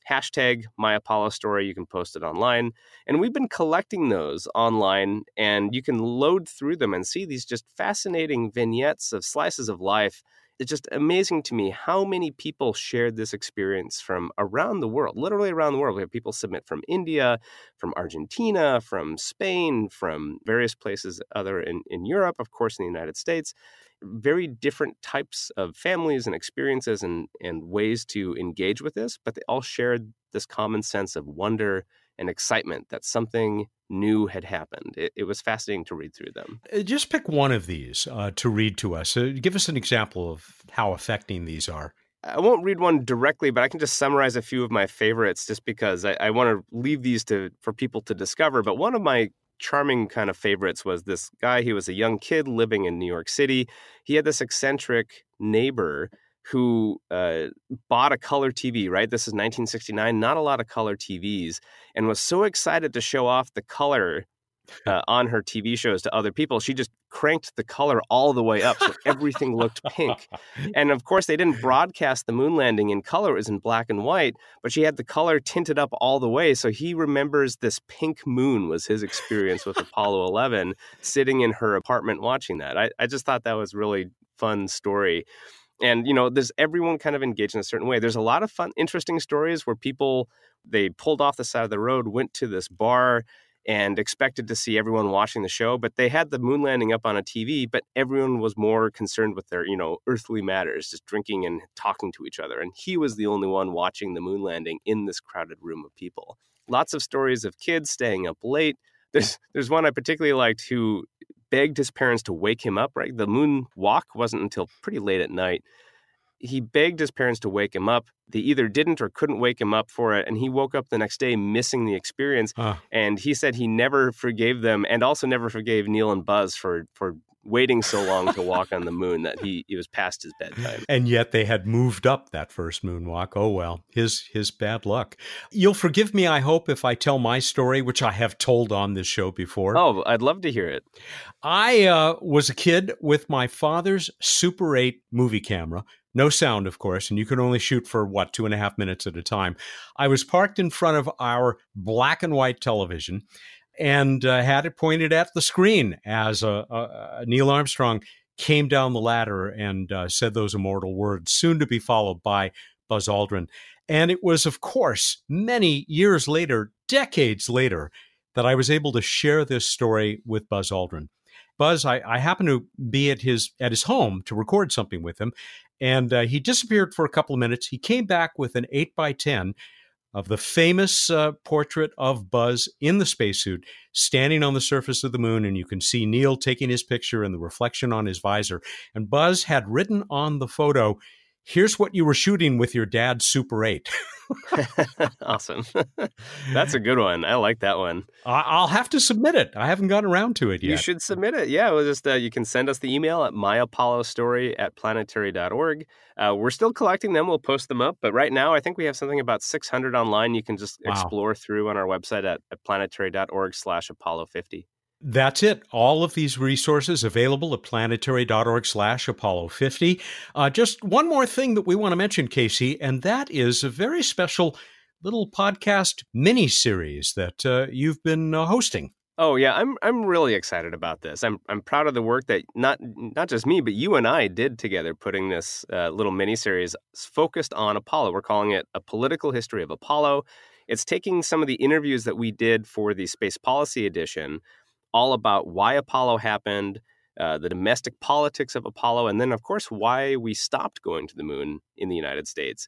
hashtag my Apollo story. You can post it online. And we've been collecting those online, and you can load through them and see these just fascinating vignettes of slices of life. It's just amazing to me how many people shared this experience from around the world, literally around the world. We have people submit from India, from Argentina, from Spain, from various places other in, in Europe, of course, in the United States very different types of families and experiences and, and ways to engage with this, but they all shared this common sense of wonder and excitement that something new had happened. It, it was fascinating to read through them. Uh, just pick one of these uh, to read to us. Uh, give us an example of how affecting these are. I won't read one directly, but I can just summarize a few of my favorites just because I, I want to leave these to for people to discover. But one of my charming kind of favorites was this guy. He was a young kid living in New York City. He had this eccentric neighbor who uh, bought a color TV, right? This is 1969, not a lot of color TVs, and was so excited to show off the color uh, on her TV shows to other people. She just cranked the color all the way up so everything looked pink. And of course, they didn't broadcast the moon landing in color, it was in black and white, but she had the color tinted up all the way. So he remembers this pink moon was his experience with Apollo 11, sitting in her apartment watching that. I, I just thought that was really fun story and you know there's everyone kind of engaged in a certain way there's a lot of fun interesting stories where people they pulled off the side of the road went to this bar and expected to see everyone watching the show but they had the moon landing up on a tv but everyone was more concerned with their you know earthly matters just drinking and talking to each other and he was the only one watching the moon landing in this crowded room of people. Lots of stories of kids staying up late. There's there's one i particularly liked who begged his parents to wake him up right? The moon walk wasn't until pretty late at night he begged his parents to wake him up. They either didn't or couldn't wake him up for it. And he woke up the next day missing the experience. Uh. And he said he never forgave them and also never forgave Neil and Buzz for, for waiting so long to walk on the moon that he, he was past his bedtime. And yet they had moved up that first moonwalk. Oh well, his his bad luck. You'll forgive me, I hope, if I tell my story, which I have told on this show before. Oh, I'd love to hear it. I uh, was a kid with my father's Super 8 movie camera no sound, of course, and you could only shoot for what, two and a half minutes at a time. I was parked in front of our black and white television and uh, had it pointed at the screen as uh, uh, Neil Armstrong came down the ladder and uh, said those immortal words, soon to be followed by Buzz Aldrin. And it was, of course, many years later, decades later, that I was able to share this story with Buzz Aldrin. Buzz, I, I happened to be at his at his home to record something with him, and uh, he disappeared for a couple of minutes. He came back with an 8 by 10 of the famous uh, portrait of Buzz in the spacesuit standing on the surface of the moon. And you can see Neil taking his picture and the reflection on his visor. And Buzz had written on the photo, Here's what you were shooting with your dad's Super 8. awesome. That's a good one. I like that one. I'll have to submit it. I haven't gotten around to it yet. You should submit it. Yeah, well, just uh, you can send us the email at myapollostory at planetary.org. Uh, we're still collecting them. We'll post them up. But right now, I think we have something about 600 online you can just wow. explore through on our website at, at planetary.org slash Apollo 50. That's it. All of these resources available at planetary.org slash Apollo 50. Uh, just one more thing that we want to mention, Casey, and that is a very special little podcast mini series that uh, you've been uh, hosting. Oh yeah, I'm I'm really excited about this. I'm I'm proud of the work that not not just me, but you and I did together, putting this uh, little mini series focused on Apollo. We're calling it a political history of Apollo. It's taking some of the interviews that we did for the Space Policy Edition all about why Apollo happened, uh, the domestic politics of Apollo, and then, of course, why we stopped going to the moon in the United States.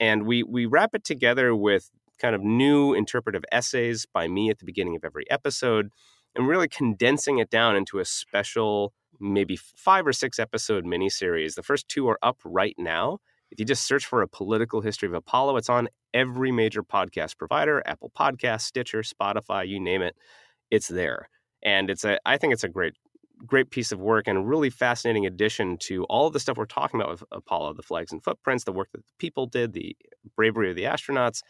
And we we wrap it together with kind of new interpretive essays by me at the beginning of every episode, and really condensing it down into a special, maybe five or six episode miniseries. The first two are up right now. If you just search for a political history of Apollo, it's on every major podcast provider Apple Podcast, Stitcher, Spotify, you name it, it's there and it's a I think it's a great great piece of work and a really fascinating addition to all of the stuff we're talking about with Apollo, the flags and footprints, the work that the people did, the bravery of the astronauts.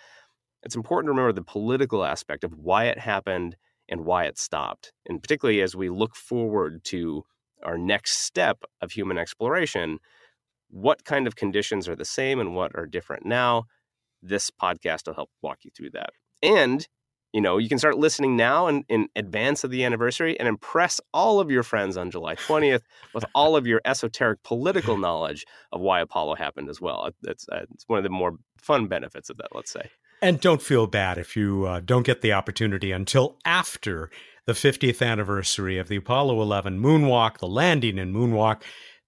It's important to remember the political aspect of why it happened and why it stopped. And particularly as we look forward to our next step of human exploration, what kind of conditions are the same and what are different now? This podcast will help walk you through that. And you know, you can start listening now in, in advance of the anniversary and impress all of your friends on July 20th with all of your esoteric political knowledge of why Apollo happened as well. It's, uh, it's one of the more fun benefits of that, let's say. And don't feel bad if you uh, don't get the opportunity until after the 50th anniversary of the Apollo 11 moonwalk, the landing in moonwalk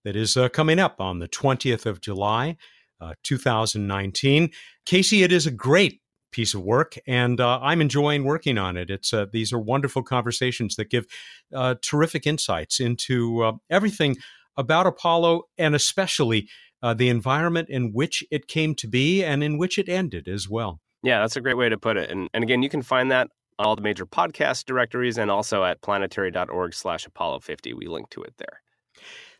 that is uh, coming up on the 20th of July, uh, 2019. Casey, it is a great piece of work, and uh, I'm enjoying working on it. It's uh, these are wonderful conversations that give uh, terrific insights into uh, everything about Apollo, and especially uh, the environment in which it came to be and in which it ended as well. Yeah, that's a great way to put it. And, and again, you can find that on all the major podcast directories and also at planetary.org slash Apollo 50. We link to it there.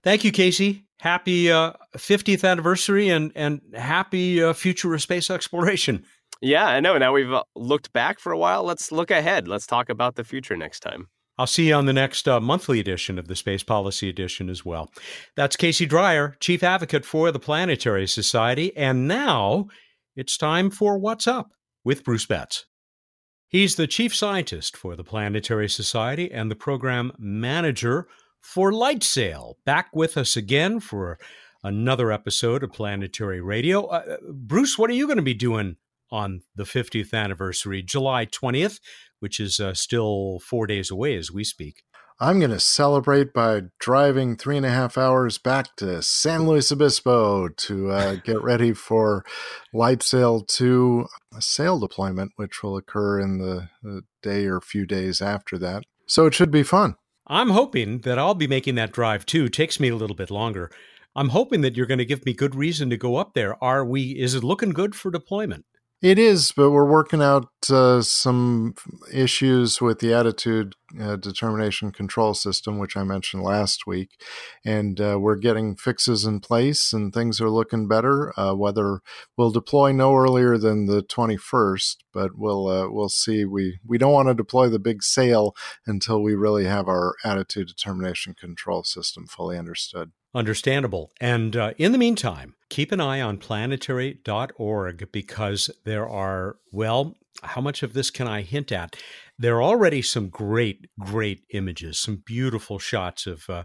Thank you, Casey. Happy uh, 50th anniversary and, and happy uh, future of space exploration. Yeah, I know. Now we've uh, looked back for a while. Let's look ahead. Let's talk about the future next time. I'll see you on the next uh, monthly edition of the Space Policy Edition as well. That's Casey Dreyer, Chief Advocate for the Planetary Society. And now it's time for What's Up with Bruce Betts. He's the Chief Scientist for the Planetary Society and the Program Manager for LightSail. Back with us again for another episode of Planetary Radio. Uh, uh Bruce, what are you going to be doing on the 50th anniversary, July 20th, which is uh, still four days away as we speak. I'm going to celebrate by driving three and a half hours back to San Luis Obispo to uh, get ready for LightSail 2, a sail deployment, which will occur in the, the day or few days after that. So it should be fun. I'm hoping that I'll be making that drive too. It takes me a little bit longer. I'm hoping that you're going to give me good reason to go up there. Are we? Is it looking good for deployment? It is, but we're working out uh, some issues with the attitude uh, determination control system, which I mentioned last week, and uh, we're getting fixes in place, and things are looking better. Uh, whether we'll deploy no earlier than the 21st, but we'll uh, we'll see. We we don't want to deploy the big sail until we really have our attitude determination control system fully understood. Understandable. And uh, in the meantime, keep an eye on planetary.org because there are, well, how much of this can I hint at? There are already some great, great images, some beautiful shots of uh,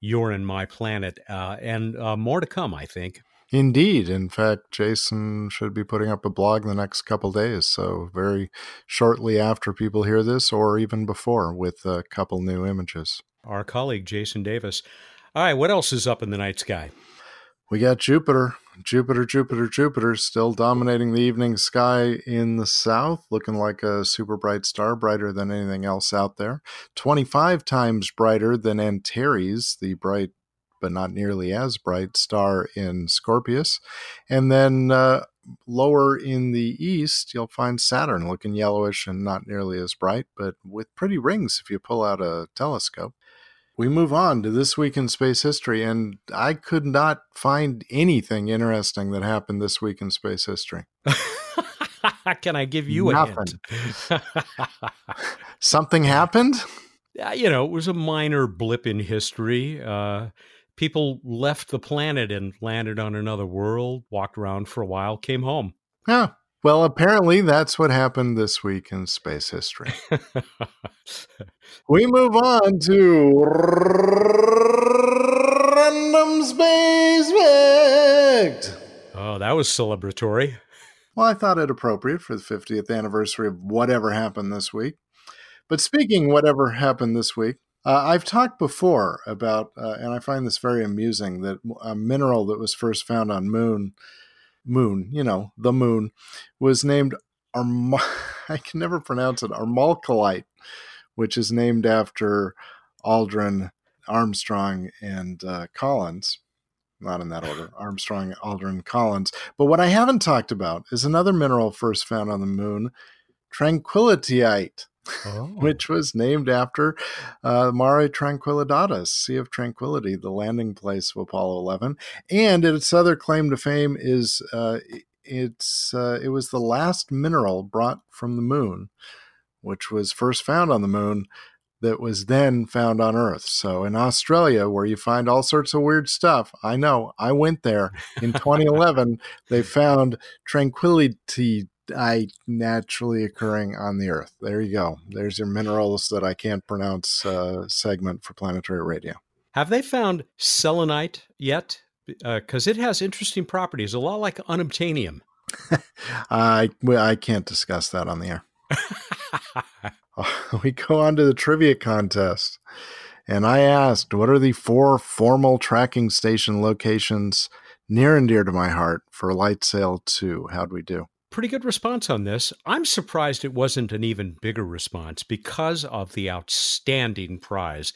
your and my planet, uh, and uh, more to come, I think. Indeed. In fact, Jason should be putting up a blog the next couple days. So, very shortly after people hear this, or even before, with a couple new images. Our colleague, Jason Davis. All right, what else is up in the night sky? We got Jupiter. Jupiter, Jupiter, Jupiter still dominating the evening sky in the south, looking like a super bright star, brighter than anything else out there. 25 times brighter than Antares, the bright but not nearly as bright star in Scorpius. And then uh, lower in the east, you'll find Saturn looking yellowish and not nearly as bright, but with pretty rings if you pull out a telescope we move on to this week in space history, and I could not find anything interesting that happened this week in space history. Can I give you Nothing. a hint? Something happened? Yeah, you know, it was a minor blip in history. Uh, people left the planet and landed on another world, walked around for a while, came home. Yeah. Well, apparently that's what happened this week in space history. we move on to random space fact. Oh, that was celebratory. Well, I thought it appropriate for the 50th anniversary of whatever happened this week. But speaking whatever happened this week, uh, I've talked before about, uh, and I find this very amusing, that a mineral that was first found on Moon moon, you know, the moon, was named Arm- I can never pronounce it, Armalcolite, which is named after Aldrin, Armstrong, and uh, Collins. Not in that order Armstrong, Aldrin, Collins. But what I haven't talked about is another mineral first found on the moon, tranquillityite oh. which was named after uh, Mare Tranquillitatis, Sea of Tranquility, the landing place of Apollo 11. And its other claim to fame is uh, it's uh, it was the last mineral brought from the moon, which was first found on the moon that was then found on Earth. So in Australia, where you find all sorts of weird stuff, I know I went there in 2011. they found tranquility I naturally occurring on the Earth. There you go. There's your minerals that I can't pronounce uh, segment for planetary radio. Have they found selenite yet? Because uh, it has interesting properties, a lot like unobtainium. I I can't discuss that on the air. we go on to the trivia contest, and I asked, "What are the four formal tracking station locations near and dear to my heart for LightSail 2?" How'd we do? Pretty good response on this. I'm surprised it wasn't an even bigger response because of the outstanding prize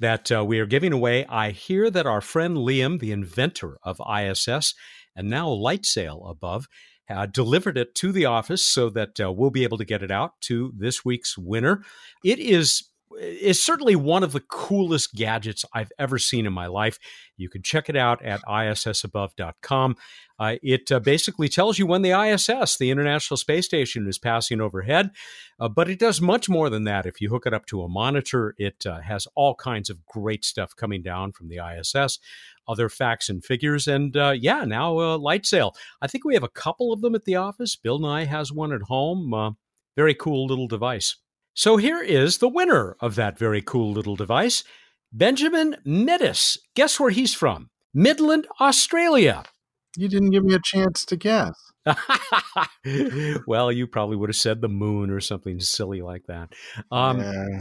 that uh, we are giving away. I hear that our friend Liam, the inventor of ISS and now LightSail above, uh, delivered it to the office so that uh, we'll be able to get it out to this week's winner. It is is certainly one of the coolest gadgets I've ever seen in my life. You can check it out at issabove.com. Uh, it uh, basically tells you when the ISS, the International Space Station, is passing overhead, uh, but it does much more than that. If you hook it up to a monitor, it uh, has all kinds of great stuff coming down from the ISS, other facts and figures, and uh, yeah, now uh, LightSail. I think we have a couple of them at the office. Bill Nye has one at home. very cool little device. So here is the winner of that very cool little device, Benjamin Middis. Guess where he's from? Midland, Australia. You didn't give me a chance to guess. well, you probably would have said the moon or something silly like that. Um, yeah.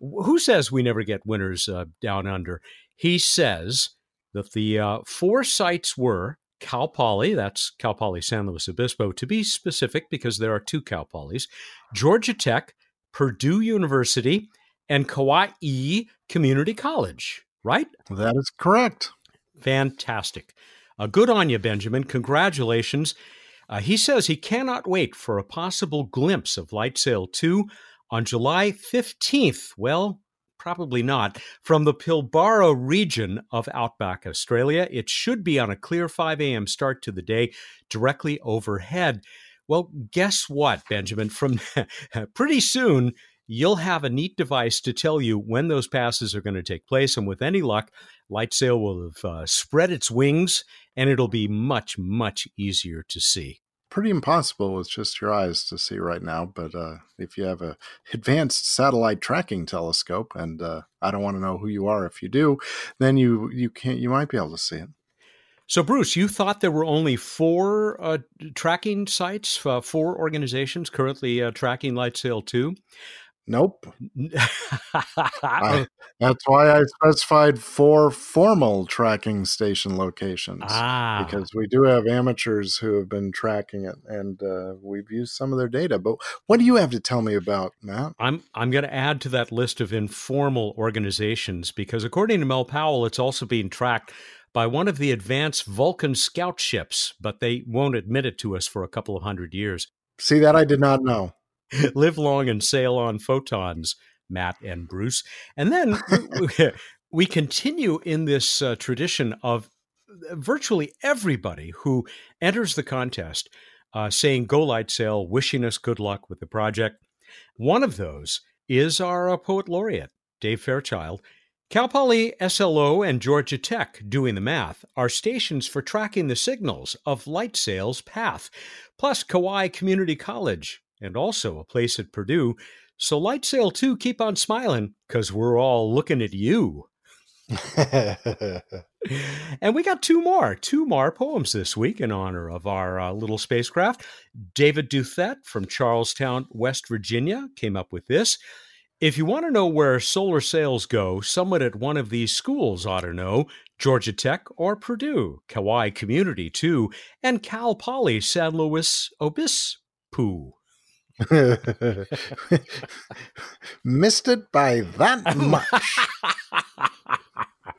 Who says we never get winners uh, down under? He says that the uh, four sites were Cal Poly, that's Cal Poly San Luis Obispo, to be specific, because there are two Cal Polys, Georgia Tech, Purdue University, and Kauai Community College, right? That is correct. Fantastic. Uh, good on you, Benjamin. Congratulations. Uh, he says he cannot wait for a possible glimpse of LightSail 2 on July 15th. Well, probably not. From the Pilbara region of outback Australia, it should be on a clear 5 a.m. start to the day directly overhead. Well, guess what, Benjamin? From pretty soon, you'll have a neat device to tell you when those passes are going to take place. And with any luck, LightSail will have uh, spread its wings and it'll be much, much easier to see. Pretty impossible with just your eyes to see right now, but uh, if you have a advanced satellite tracking telescope, and uh, I don't want to know who you are if you do, then you you can't you might be able to see it. So, Bruce, you thought there were only four uh, tracking sites, uh, four organizations currently uh, tracking LightSail 2? Nope. I, that's why I specified four formal tracking station locations. Ah. Because we do have amateurs who have been tracking it and uh, we've used some of their data. But what do you have to tell me about, Matt? I'm, I'm going to add to that list of informal organizations because, according to Mel Powell, it's also being tracked by one of the advanced Vulcan scout ships, but they won't admit it to us for a couple of hundred years. See, that I did not know. live long and sail on photons, Matt and Bruce. And then we continue in this uh, tradition of virtually everybody who enters the contest uh, saying go light sail, wishing us good luck with the project. One of those is our uh, poet laureate, Dave Fairchild. Cal Poly SLO and Georgia Tech, doing the math, are stations for tracking the signals of light sail's path, plus Kauai Community College, and also a place at Purdue. So Light Sail 2, keep on smiling, because we're all looking at you. and we got two more, two more poems this week in honor of our uh, little spacecraft. David Duthet from Charlestown, West Virginia, came up with this. If you want to know where solar sails go, someone at one of these schools ought to know Georgia Tech or Purdue, Kauai Community, too, and Cal Poly San Luis Obispo. Missed it by that much.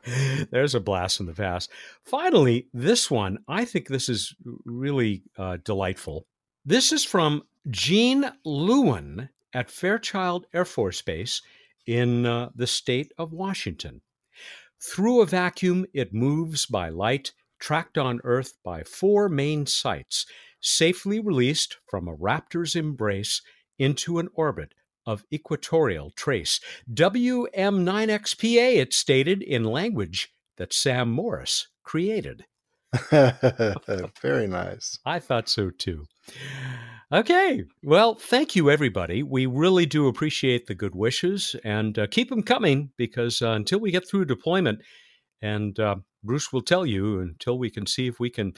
There's a blast from the past. Finally, this one, I think this is really uh, delightful. This is from Gene Lewin at Fairchild Air Force Base in uh, the state of Washington. Through a vacuum, it moves by light, tracked on Earth by four main sites safely released from a raptor's embrace into an orbit of equatorial trace. WM9XPA, it stated in language that Sam Morse created. Very nice. I thought so too. Okay. Well, thank you, everybody. We really do appreciate the good wishes and uh, keep them coming because uh, until we get through deployment, and uh, Bruce will tell you until we can see if we can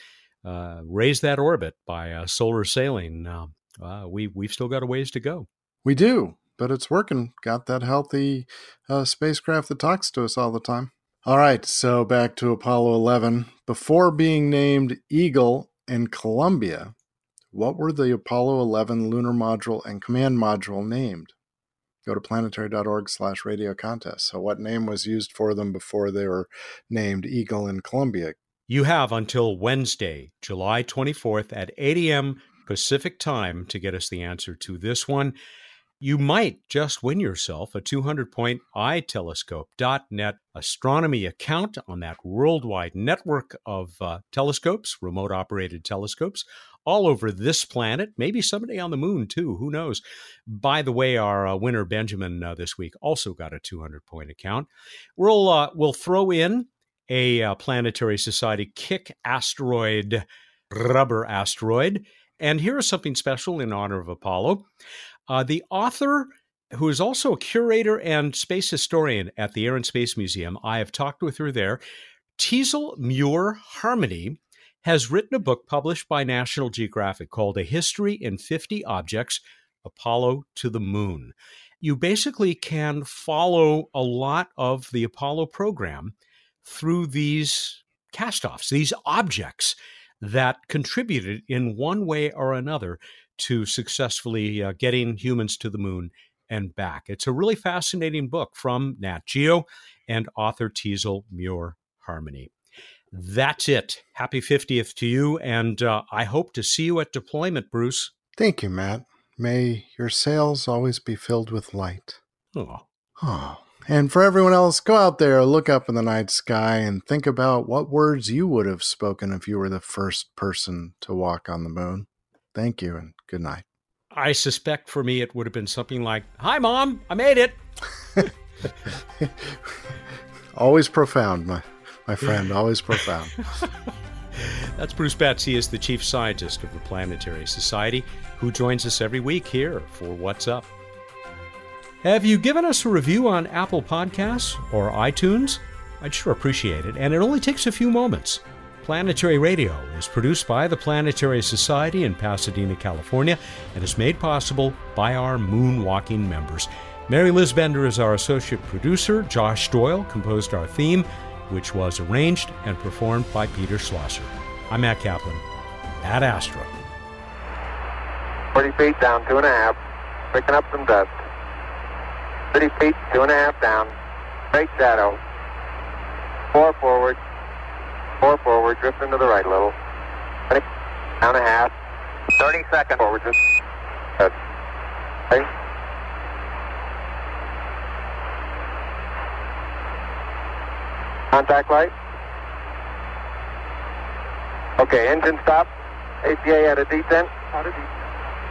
uh, raise that orbit by uh, solar sailing. Uh, we we've still got a ways to go. We do, but it's working. Got that healthy uh, spacecraft that talks to us all the time. All right, so back to Apollo 11. Before being named Eagle and Columbia, what were the Apollo 11 lunar module and command module named? Go to planetary.org slash radio contest. So, what name was used for them before they were named Eagle and Columbia? You have until Wednesday, July 24th at 8 a.m. Pacific time to get us the answer to this one. You might just win yourself a 200 point itelescope.net astronomy account on that worldwide network of uh, telescopes, remote operated telescopes, all over this planet, maybe someday on the moon too. Who knows? By the way, our uh, winner Benjamin uh, this week also got a 200 point account. We'll uh, we'll throw in a uh, Planetary Society kick asteroid, rubber asteroid. And here is something special in honor of Apollo. Uh, the author, who is also a curator and space historian at the Air and Space Museum, I have talked with her there. Teasel Muir Harmony has written a book published by National Geographic called A History in 50 Objects Apollo to the Moon. You basically can follow a lot of the Apollo program through these castoffs, these objects that contributed in one way or another to successfully uh, getting humans to the moon and back. It's a really fascinating book from Nat Geo and author Teasel Muir Harmony. That's it. Happy 50th to you, and uh, I hope to see you at deployment, Bruce. Thank you, Matt. May your sails always be filled with light. Oh. Oh. And for everyone else, go out there, look up in the night sky, and think about what words you would have spoken if you were the first person to walk on the moon. Thank you, and good night. I suspect for me it would have been something like, Hi, Mom, I made it. always profound, my, my friend, always profound. That's Bruce Betts. He is the chief scientist of the Planetary Society, who joins us every week here for What's Up. Have you given us a review on Apple Podcasts or iTunes? I'd sure appreciate it, and it only takes a few moments. Planetary Radio is produced by the Planetary Society in Pasadena, California, and is made possible by our moonwalking members. Mary Liz Bender is our associate producer. Josh Doyle composed our theme, which was arranged and performed by Peter Schlosser. I'm Matt Kaplan. Ad Astra. 40 feet down, two and a half. Picking up some dust. 30 feet, two and a half down. Straight shadow. Four forward. Four forward. Drifting to the right a little. 20, down a half. 30 seconds forward. Just. Good. Okay. Contact light. Okay, engine stop. ACA out of detent.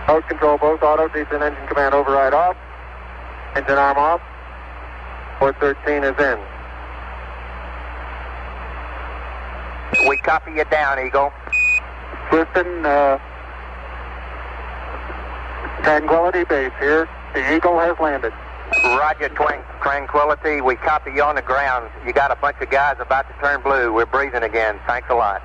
Nose control both auto, descent engine command override off. Engine arm off. 413 is in. We copy you down, Eagle. Houston, uh, Tranquility Base here. The Eagle has landed. Roger, Twin Tranquility. We copy you on the ground. You got a bunch of guys about to turn blue. We're breathing again. Thanks a lot.